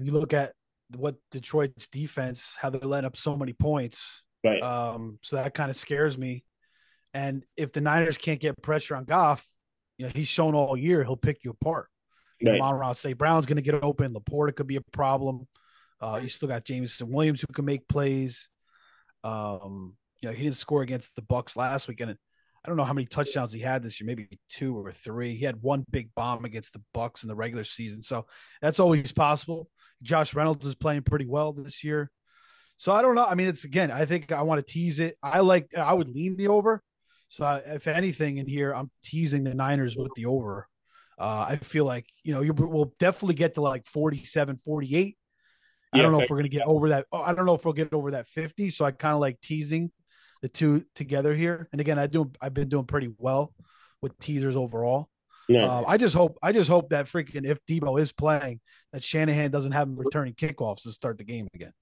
you look at what Detroit's defense, how they're letting up so many points. Right. Um, so that kind of scares me. And if the Niners can't get pressure on Goff, you know, he's shown all year he'll pick you apart. You right. know, Amon-Ra St. Brown's going to get open. LaPorta could be a problem. Uh, you still got Jameson Williams who can make plays. Um, you know, he didn't score against the Bucs last week, and I don't know how many touchdowns he had this year, maybe two or three. He had one big bomb against the Bucs in the regular season, so that's always possible. Josh Reynolds is playing pretty well this year, so I don't know. I mean, it's again, I think I want to tease it. I like, I would lean the over. So I, if anything in here, I'm teasing the Niners with the over. Uh, I feel like, you know, you will definitely get to like 47, 48. I don't Yes, know I- if we're going to get over that. oh, I don't know if we'll get over that 50. So I kind of like teasing the two together here. And again, I do, I've been doing pretty well with teasers overall. No. Uh, I just hope, I just hope that freaking if Deebo is playing, that Shanahan doesn't have him returning kickoffs to start the game again.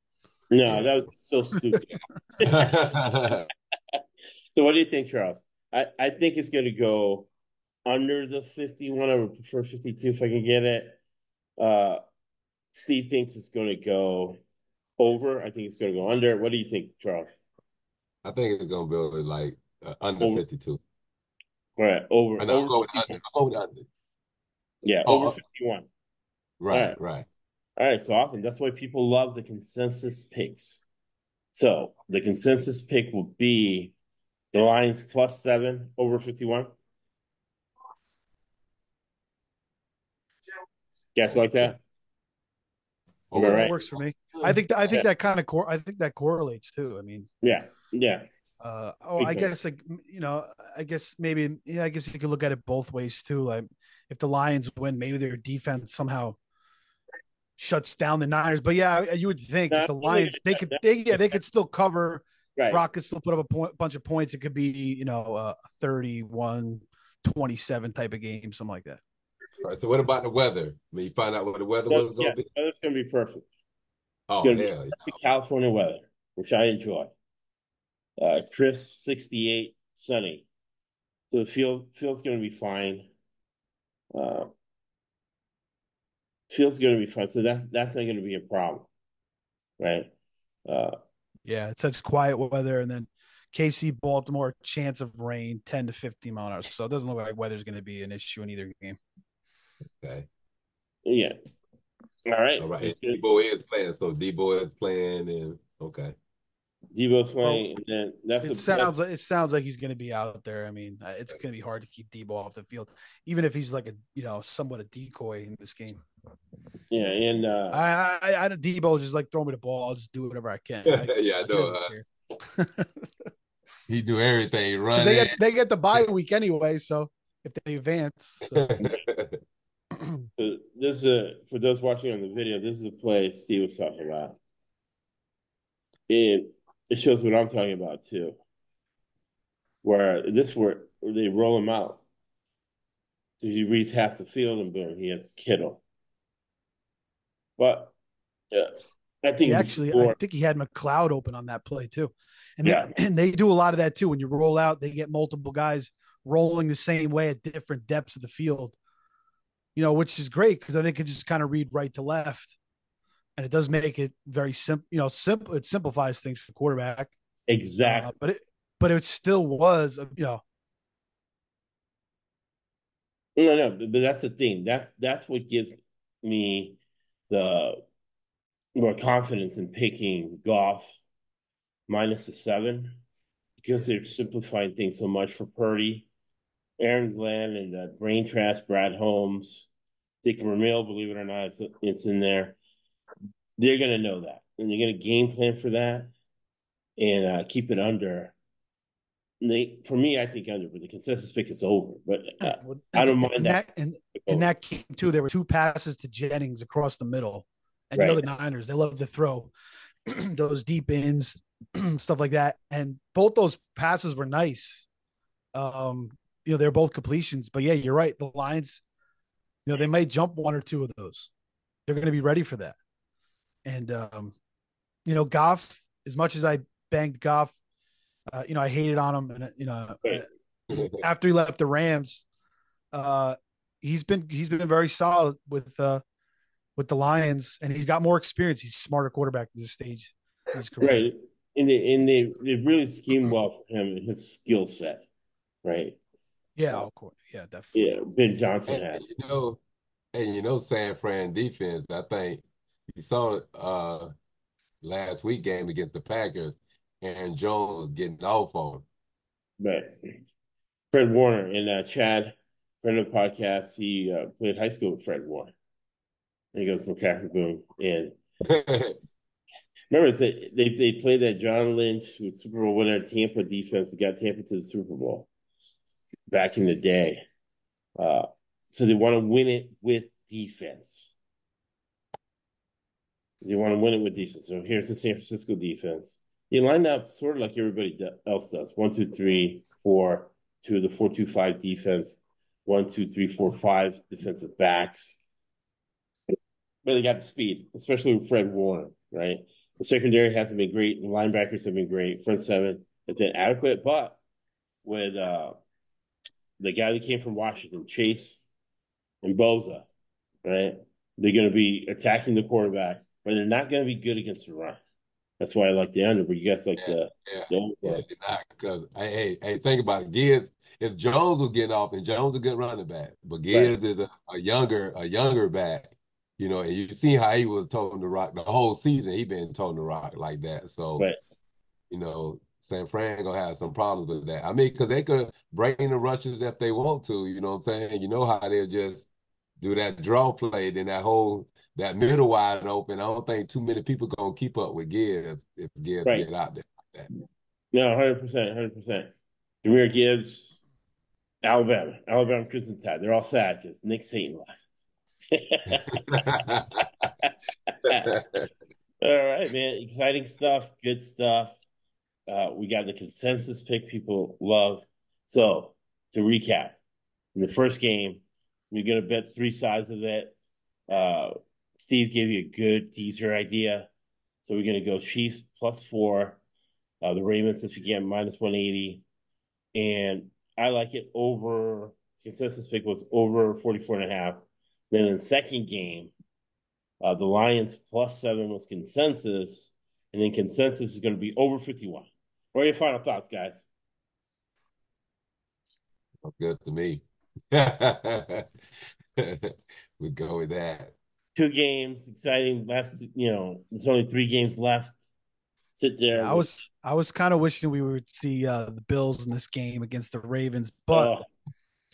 no, that was so stupid. So what do you think, Charles? I, I think it's going to go under the 51. I would prefer 52 if I can get it. Uh, Steve thinks it's going to go over. I think it's going to go under. What do you think, Charles? I think it's gonna go like uh, under Over. 52. All right, over. I know, I'm over going under. Going under. Yeah, Oh, over 51. Right, Right. right. All right, so often that's why people love the consensus picks. So the consensus pick will be the Lions plus seven over 51. Guess like that? Am I Okay. right? That works for me. I think I think that kind of cor- I think that correlates too. I mean, Yeah, yeah. uh, oh, I guess like you know, I guess maybe yeah, I guess you could look at it both ways too. Like if the Lions win, maybe their defense somehow shuts down the Niners. But yeah, you would think if the Lions they could they yeah they could still cover. Right. Brock could still put up a point, bunch of points. It could be you know a 31 27 type of game, something like that. All right. So what about the weather? When you find out what the weather So, was yeah, gonna be? weather's gonna be perfect. Oh gonna be- hell, yeah. The California weather, which I enjoy. Uh, crisp, 68, sunny. So the field field's gonna be fine. Uh, field's gonna be fine. So that's that's not gonna be a problem, right? Uh, Yeah, it says quiet weather, and then KC Baltimore chance of rain, ten to fifteen mile an hour. So it doesn't look like weather's going to be an issue in either game. Okay. yeah. All right. All right. So right. it's Deebo is playing, so Deebo is playing, and okay. Deebo's playing, and that's It a sounds like it sounds like he's going to be out there. I mean, uh, it's going to be hard to keep Deebo off the field, even if he's like a you know somewhat a decoy in this game. Yeah, and uh, I I, I Deebo just like throw me the ball. I'll just do whatever I can. I, yeah, I he know. doesn't Uh, he do everything. 'Cause Run they get they get the bye week anyway, so if they advance, so. So this is a, for those watching on the video, this is a play Steve was talking about. And it shows what I'm talking about too. Where this where they roll him out. So he reads half the field and boom, he hits Kittle. But yeah, I think He he actually, I think he had McLeod open on that play too, and Yeah. they, and they do a lot of that too. When you roll out, they get multiple guys rolling the same way at different depths of the field. You know, which is great because I think it just kind of read right to left, and it does make it very simple. You know, simple. It simplifies things for quarterback. exactly. Uh, but it, but it still was, uh, you know, No, no, but but that's the thing. That's that's what gives me the more confidence in picking Goff minus the seven because they're simplifying things so much for Purdy, Aaron Glenn, and uh, Brain Trash, Brad Holmes, Dick Vermeil. Believe it or not, it's it's in there. They're gonna know that, and they're gonna game plan for that, and uh, keep it under. And They, for me, I think under, but the consensus pick is over. But uh, I don't mind in that. In, in that game too, there were two passes to Jennings across the middle, and you know the Niners they love to throw those deep ins, stuff like that, and both those passes were nice. Um, you know they're both completions, but yeah, you're right. The Lions, you know, they might jump one or two of those. They're going to be ready for that, and um, you know, Goff. As much as I banged Goff, uh, you know, I hated on him, and uh, you know, after he left the Rams, uh, he's been he's been very solid with uh, with the Lions, and he's got more experience. He's a smarter quarterback at this stage in his career. Right. And they and they they really schemed well for him and his skill set. Right. Yeah, of course. Yeah, definitely. Yeah. Ben Johnson And has. you know, and you know, San Fran defense. I think you saw uh last week game against the Packers, Aaron Jones getting off on. But Fred Warner and uh, Chad, friend of the podcast, he uh, played high school with Fred Warner. And he goes from Catholic Boom. And remember, they, they they played that John Lynch with Super Bowl winner Tampa defense that got Tampa to the Super Bowl back in the day. Uh, so they want to win it with defense. They want to win it with defense. So here's the San Francisco defense. They line up sort of like everybody else does. One, two, three, four, two, the four, two, five defense. One, two, three, four, five defensive backs. But they got the speed, especially with Fred Warner, right? The secondary hasn't been great. The linebackers have been great. Front seven has been adequate, but with uh the guy that came from Washington, Chase and Bosa, right? They're going to be attacking the quarterback, but they're not going to be good against the run. That's why I like the under, but you guys like the, Yeah, the over. yeah, they're because hey, hey, think about it. Gibbs, if Jones was getting off, and Jones is a good running back, but Gibbs is a, a younger, a younger back, you know, and you see how he was told to rock the whole season. He been told to rock like that. So, Right. you know, San Fran gonna have some problems with that. I mean, because they could bring the rushes if they want to. You know what I'm saying? You know how they'll just do that draw play, then that whole that middle wide open. I don't think too many people gonna keep up with Gibbs if Gibbs Right. get out there like that. No, hundred percent, hundred percent. Jahmyr Gibbs, Alabama, Alabama Crimson Tide. They're all sad because Nick Saban left. all right, man. Exciting stuff. Good stuff. Uh, we got the consensus pick people love. So to recap, in the first game, we're gonna bet three sides of it. Uh, Steve gave you a good teaser idea. So we're gonna go Chiefs plus four. Uh, the Ravens, if you get minus 180. And I like it over, consensus pick was over 44 and a half. Then in the second game, uh, the Lions plus seven was consensus. And then consensus is going to be over 51. What are your final thoughts, guys? Good to me. we go with that. Two games, exciting. Last, you know, there's only three games left. Sit there. I was I was kind of wishing we would see uh, the Bills in this game against the Ravens, but Oh,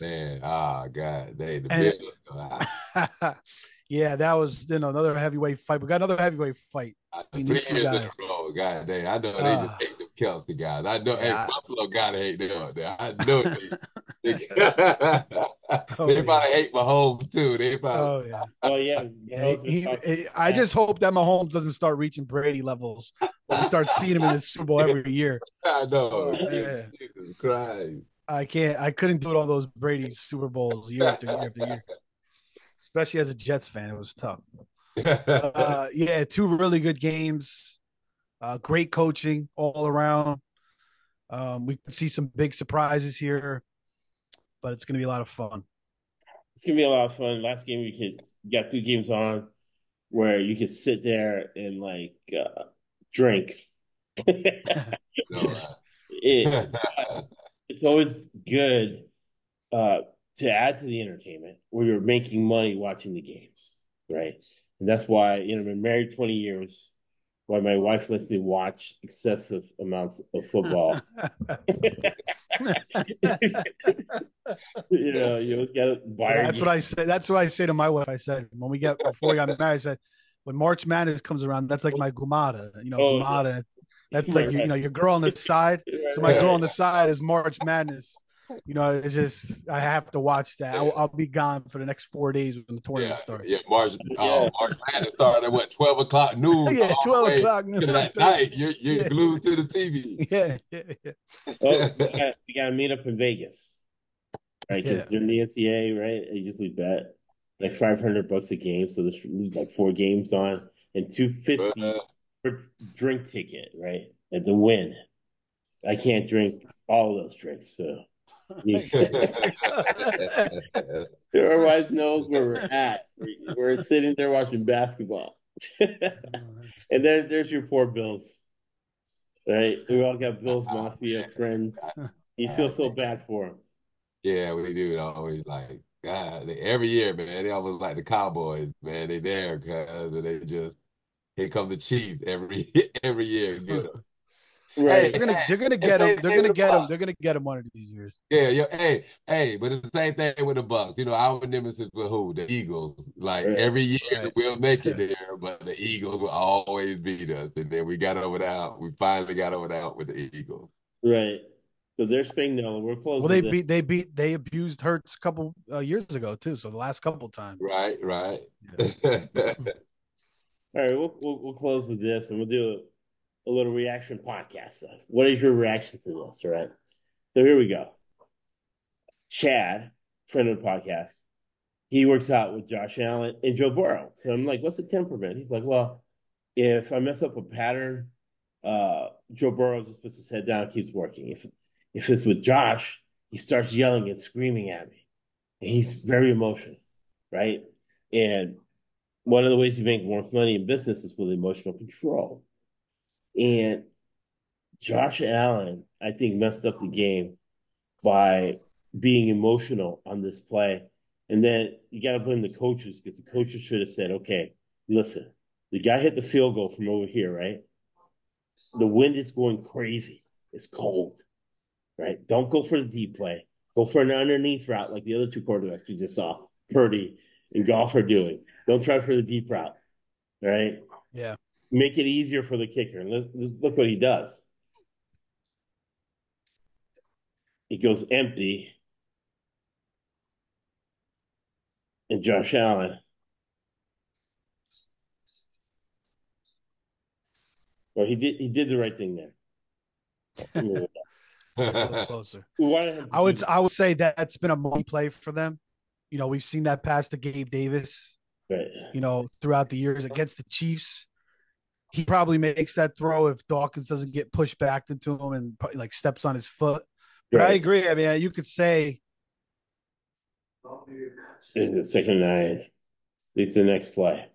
Man, ah, God, they the And- Bills. ah, yeah, that was you know another heavyweight fight. We got another heavyweight fight. I- mean, these two years in a guys. row, God damn. I know they Ah. just hate them Kelce guys. I know, hey, Yeah, I- Buffalo gotta hate them up there. I know they. they, Oh, they yeah. probably hate Mahomes too. They probably. Oh yeah, oh yeah. yeah. He- he- I just hope that Mahomes doesn't start reaching Brady levels. When we start seeing him in the Super Bowl every year. I know. Oh, yeah. Jesus Christ. I can't. I couldn't do it all those Brady Super Bowls year after year after year. Especially as a Jets fan, it was tough. Uh, yeah, two really good games. Uh, great coaching all around. Um, we could see some big surprises here, but it's going to be a lot of fun. It's gonna be a lot of fun. Last game you could you got two games on where you could sit there and like uh, drink. Uh, It- it's always good uh, to add to the entertainment where you're making money watching the games, right? And that's why you know I've been married 20 years. Why my wife lets me watch excessive amounts of football. you know, you buy. that's what I say. That's what I say to my wife. I said when we get before we got married, I said when March Madness comes around, that's like my gumada. You know, Oh, gumada. That's like you, you know your girl on the side. So my girl on the side is March Madness. You know, it's just I have to watch that. I'll, I'll be gone for the next four days when the tournament yeah, starts. yeah, March, Yeah. oh, March Madness started at what, 12 o'clock noon? Yeah, 12 o'clock noon. that night. You're, you're Yeah. glued to the TV. Yeah, yeah, yeah. Oh, we got, we got to meet up in Vegas, right? Because Yeah. during the NCAA, right? I usually bet like five hundred bucks a game, so there's like four games on and two fifty Uh, per drink ticket, right? At the win, I can't drink all those drinks, so wife knows where we're at. We're, sitting there watching basketball, and then there's your poor Bills, right? We all got Bills Mafia friends. You feel so bad for them. Yeah, we do. It Always like God. Every year, man. They almost like the Cowboys, man. They there because they just here come the Chiefs every every year. Get 'em. Right. They're gonna they're gonna get they- him. They're gonna would've get him. won. They're gonna get him one of these years. Yeah, yeah. Hey, hey, but it's the same thing with the Bucs. You know, our nemesis with who? The Eagles. Like Right. every year Right. we'll make it there, but the Eagles will always beat us. And then we got over the hump. We finally got over the hump with the Eagles. Right. So they're Spangdale. We're close. Well, they beat they beat they abused Hurts a couple uh, years ago too. So the last couple times. Right, right. All right, we'll, we'll we'll close with this, and we'll do a, a little reaction podcast stuff. What is your reaction to this? All right. So here we go. Chad, friend of the podcast, he works out with Josh Allen and Joe Burrow. So I'm like, what's the temperament? He's like, well, if I mess up a pattern, uh, Joe Burrow just puts his head down, keeps working. If if it's with Josh, he starts yelling and screaming at me. And he's very emotional, right? And one of the ways you make more money in business is with emotional control. And Josh Allen, I think, messed up the game by being emotional on this play. And then you got to blame the coaches because the coaches should have said, okay, listen, the guy hit the field goal from over here, right? The wind is going crazy. It's cold, right? Don't go for the deep play. Go for an underneath route like the other two quarterbacks we just saw, Purdy and Goff are doing. Don't try for the deep route, right? Yeah. Make it easier for the kicker. Look, look what he does. He goes empty. And Josh Allen. Well, he did he did the right thing there. Closer. I would I would say that that's been a money play for them. You know, we've seen that pass to Gabe Davis, Right. you know, throughout the years against the Chiefs. He probably makes that throw if Dawkins doesn't get pushed back into him and like steps on his foot. But I agree. I mean, you could say In the second nine. It's the next play.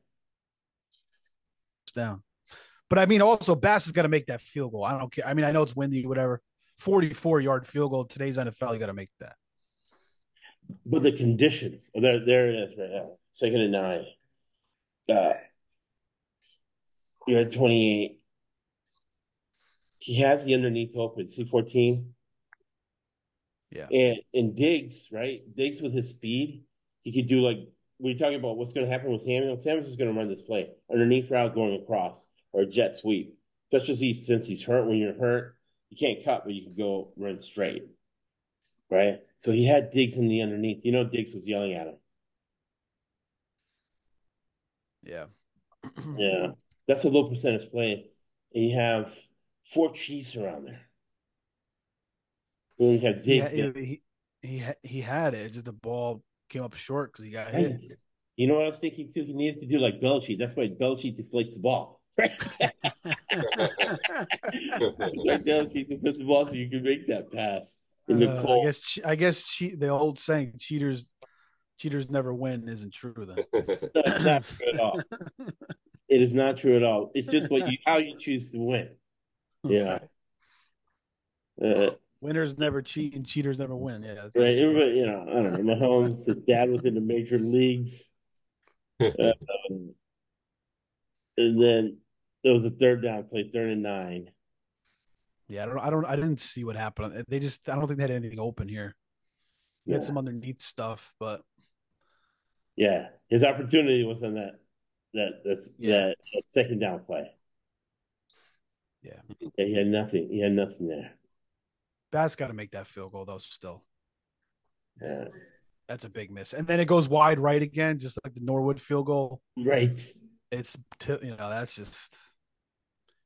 down. But I mean, also Bass has got to make that field goal. I don't care. I mean, I know it's windy, whatever. Forty-four yard field goal today's NFL. You got to make that. But the conditions, there, there it is right now. Second and nine. Uh, you're at 28. He has the underneath open, C14. Yeah. And and Diggs, right? Diggs with his speed, he could do like we're talking about what's going to happen with Samuel. Samuel's just going to run this play underneath route going across or a jet sweep. Especially since he's hurt. When you're hurt, you can't cut, but you can go run straight. Right? So he had Diggs in the underneath. You know, Diggs was yelling at him. Yeah. Yeah. That's a low percentage play. And you have four Chiefs around there. When you have He, Diggs. he, he, he, he had it. Just the ball came up short because he got hit. You know what I was thinking too? He needed to do like Belichick. That's why Belichick deflates the ball. Right? like Belichick deflates the ball so you can make that pass in the Uh, I guess I guess che- the old saying cheaters cheaters never win isn't true then. That's not true at all. It is not true at all. It's just what you how you choose to win. Yeah. Uh, Winners never cheat and cheaters never win. Yeah. that's right. true. Everybody, you know, I don't know. Mahomes, his dad was in the major leagues. Um, and then there was a third down play, third and nine. Yeah, I don't I don't I didn't see what happened. They just I don't think they had anything open here. He had Yeah. some underneath stuff, but Yeah, his opportunity was on that that that's Yeah. that, that second down play. Yeah. yeah, he had nothing. He had nothing there. Bass got to make that field goal though. Still, Yeah, that's a big miss. And then it goes wide right again, just like the Norwood field goal. right. It's t- you know that's just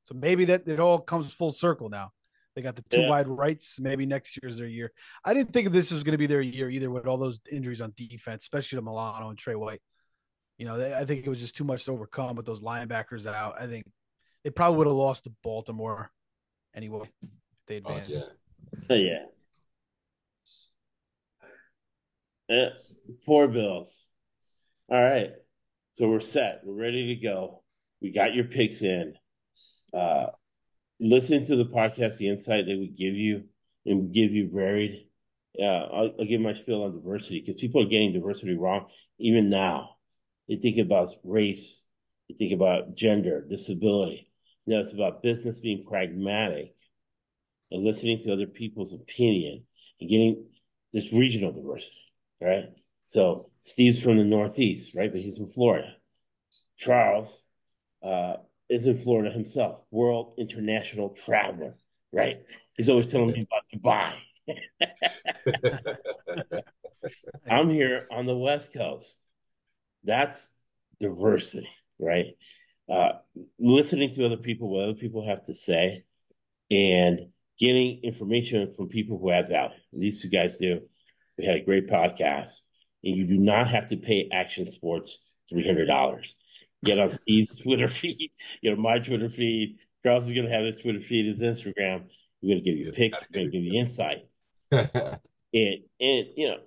so maybe that it all comes full circle now. They got the two Yeah. wide rights. Maybe next year's their year. I didn't think this was going to be their year either with all those injuries on defense, especially to Milano and Tre White. You know, they, I think it was just too much to overcome with those linebackers out. I think they probably would have lost to Baltimore anyway if they Oh, advanced. yeah. Oh, yeah. Yeah, four bills. All right. So we're set. We're ready to go. We got your picks in. Uh, listening to the podcast, the insight that we give you and give you varied. Yeah, I'll, I'll give my spiel on diversity because people are getting diversity wrong even now. They think about race, they think about gender, disability. You know, it's about business being pragmatic and listening to other people's opinion and getting this regional diversity, right? So Steve's from the Northeast, right? But he's from Florida. Charles uh, is in Florida himself, world international traveler, right? He's always telling me about Dubai. I'm here on the West Coast. That's diversity, right? Uh, listening to other people, what other people have to say, and getting information from people who add value. These two guys do. We had a great podcast, and you do not have to pay Action Sports three hundred dollars. Get on Steve's Twitter feed, get on my Twitter feed. Charles is going to have his Twitter feed, his Instagram. We're going to give you picks. We're going to give you insight. And and you know,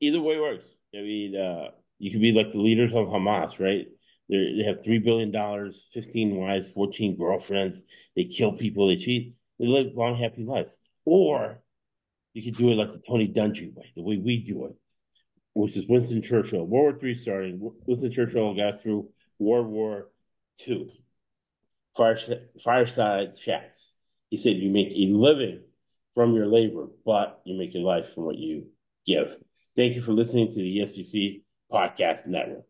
either way works. I mean, uh, you could be like the leaders of Hamas, right? They're, they have three billion dollars, fifteen wives, fourteen girlfriends. They kill people, they cheat. They live long, happy lives. Or you could do it like the Tony Dungy way, the way we do it, which is Winston Churchill. World War Three starting. Winston Churchill got through World War Two. Fireside, chats. He said, "You make a living from your labor, but you make your life from what you give." Thank you for listening to the ESPC Podcast Network.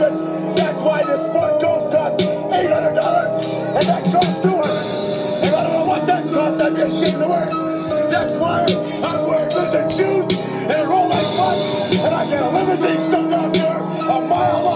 That's why this sport coat costs eight hundred dollars, and that costs two hundred. And I don't know what that costs. I'd be ashamed to wear. That's why